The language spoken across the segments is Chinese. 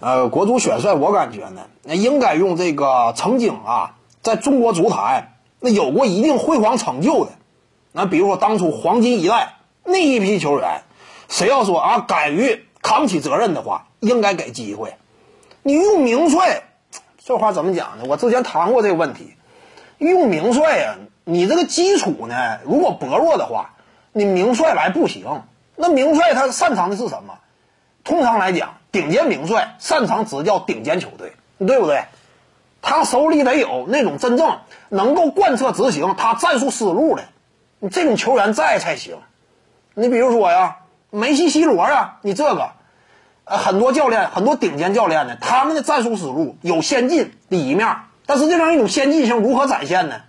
呃，国足选帅，我感觉呢，那应该用这个曾经啊，在中国足坛那有过一定辉煌成就的，那比如说当初黄金一代那一批球员，谁要说啊敢于扛起责任的话，应该给机会。你用名帅，这话怎么讲呢？我之前谈过这个问题，用名帅呀，你这个基础呢，如果薄弱的话，你名帅来不行。那名帅他擅长的是什么？通常来讲，顶尖名帅擅长执教顶尖球队，对不对？他手里得有那种真正能够贯彻执行他战术思路的，你这种球员在才行。你比如说呀，梅西、C 罗啊，你这个，呃，很多教练，很多顶尖教练呢，他们的战术思路有先进的一面，但是这样一种先进性如何展现呢？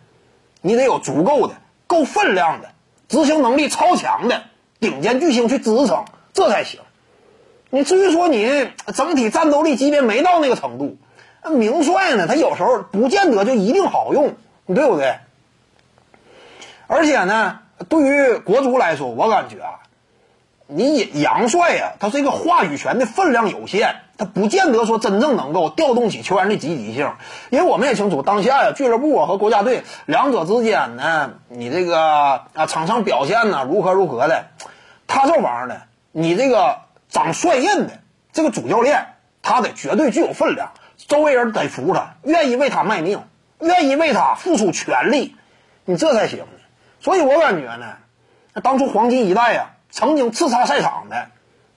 你得有足够的、够分量的、执行能力超强的顶尖巨星去支撑，这才行。你至于说你整体战斗力级别没到那个程度，名帅呢，他有时候不见得就一定好用，对不对？而且呢，对于国足来说，我感觉啊，你杨帅呀，他这个话语权的分量有限，他不见得说真正能够调动起球员的积极性。因为我们也清楚，当下呀，俱乐部啊和国家队两者之间呢，你这个啊场上表现呢如何如何的，他这玩意儿呢，你这个。长帅印的这个主教练，他得绝对具有分量，周围人得服他，愿意为他卖命，愿意为他付出全力，你这才行。所以我感觉呢，当初黄金一代啊，曾经叱咤赛场的，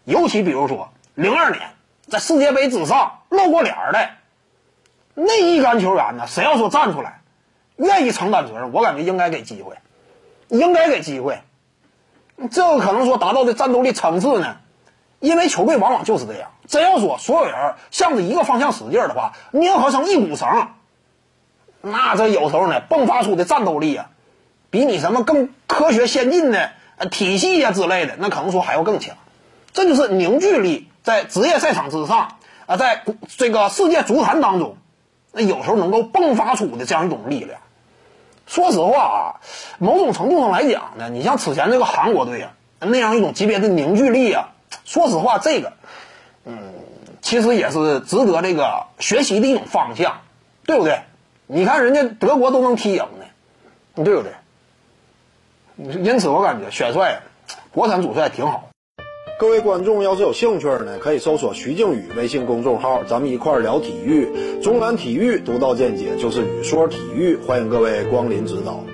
尤其比如说零二年在世界杯之上露过脸的那一干球员呢，谁要说站出来，愿意承担责任，我感觉应该给机会，应该给机会。这个可能说达到的战斗力层次呢？因为球队往往就是这样，真要说所有人向着一个方向使劲的话，拧合成一股绳，那这有时候呢，迸发出的战斗力啊，比你什么更科学先进的体系呀之类的，那可能说还要更强。这就是凝聚力在职业赛场之上啊，在这个世界足坛当中，那有时候能够迸发出的这样一种力量。说实话啊，某种程度上来讲呢，你像此前这个韩国队啊，那样一种级别的凝聚力啊。说实话，这个，嗯，其实也是值得这个学习的一种方向，对不对？你看人家德国都能踢赢呢，对不对？因此，我感觉选帅，国产主帅挺好。各位观众要是有兴趣呢，可以搜索徐静宇微信公众号，咱们一块儿聊体育。中南体育独到见解就是语说体育，欢迎各位光临指导。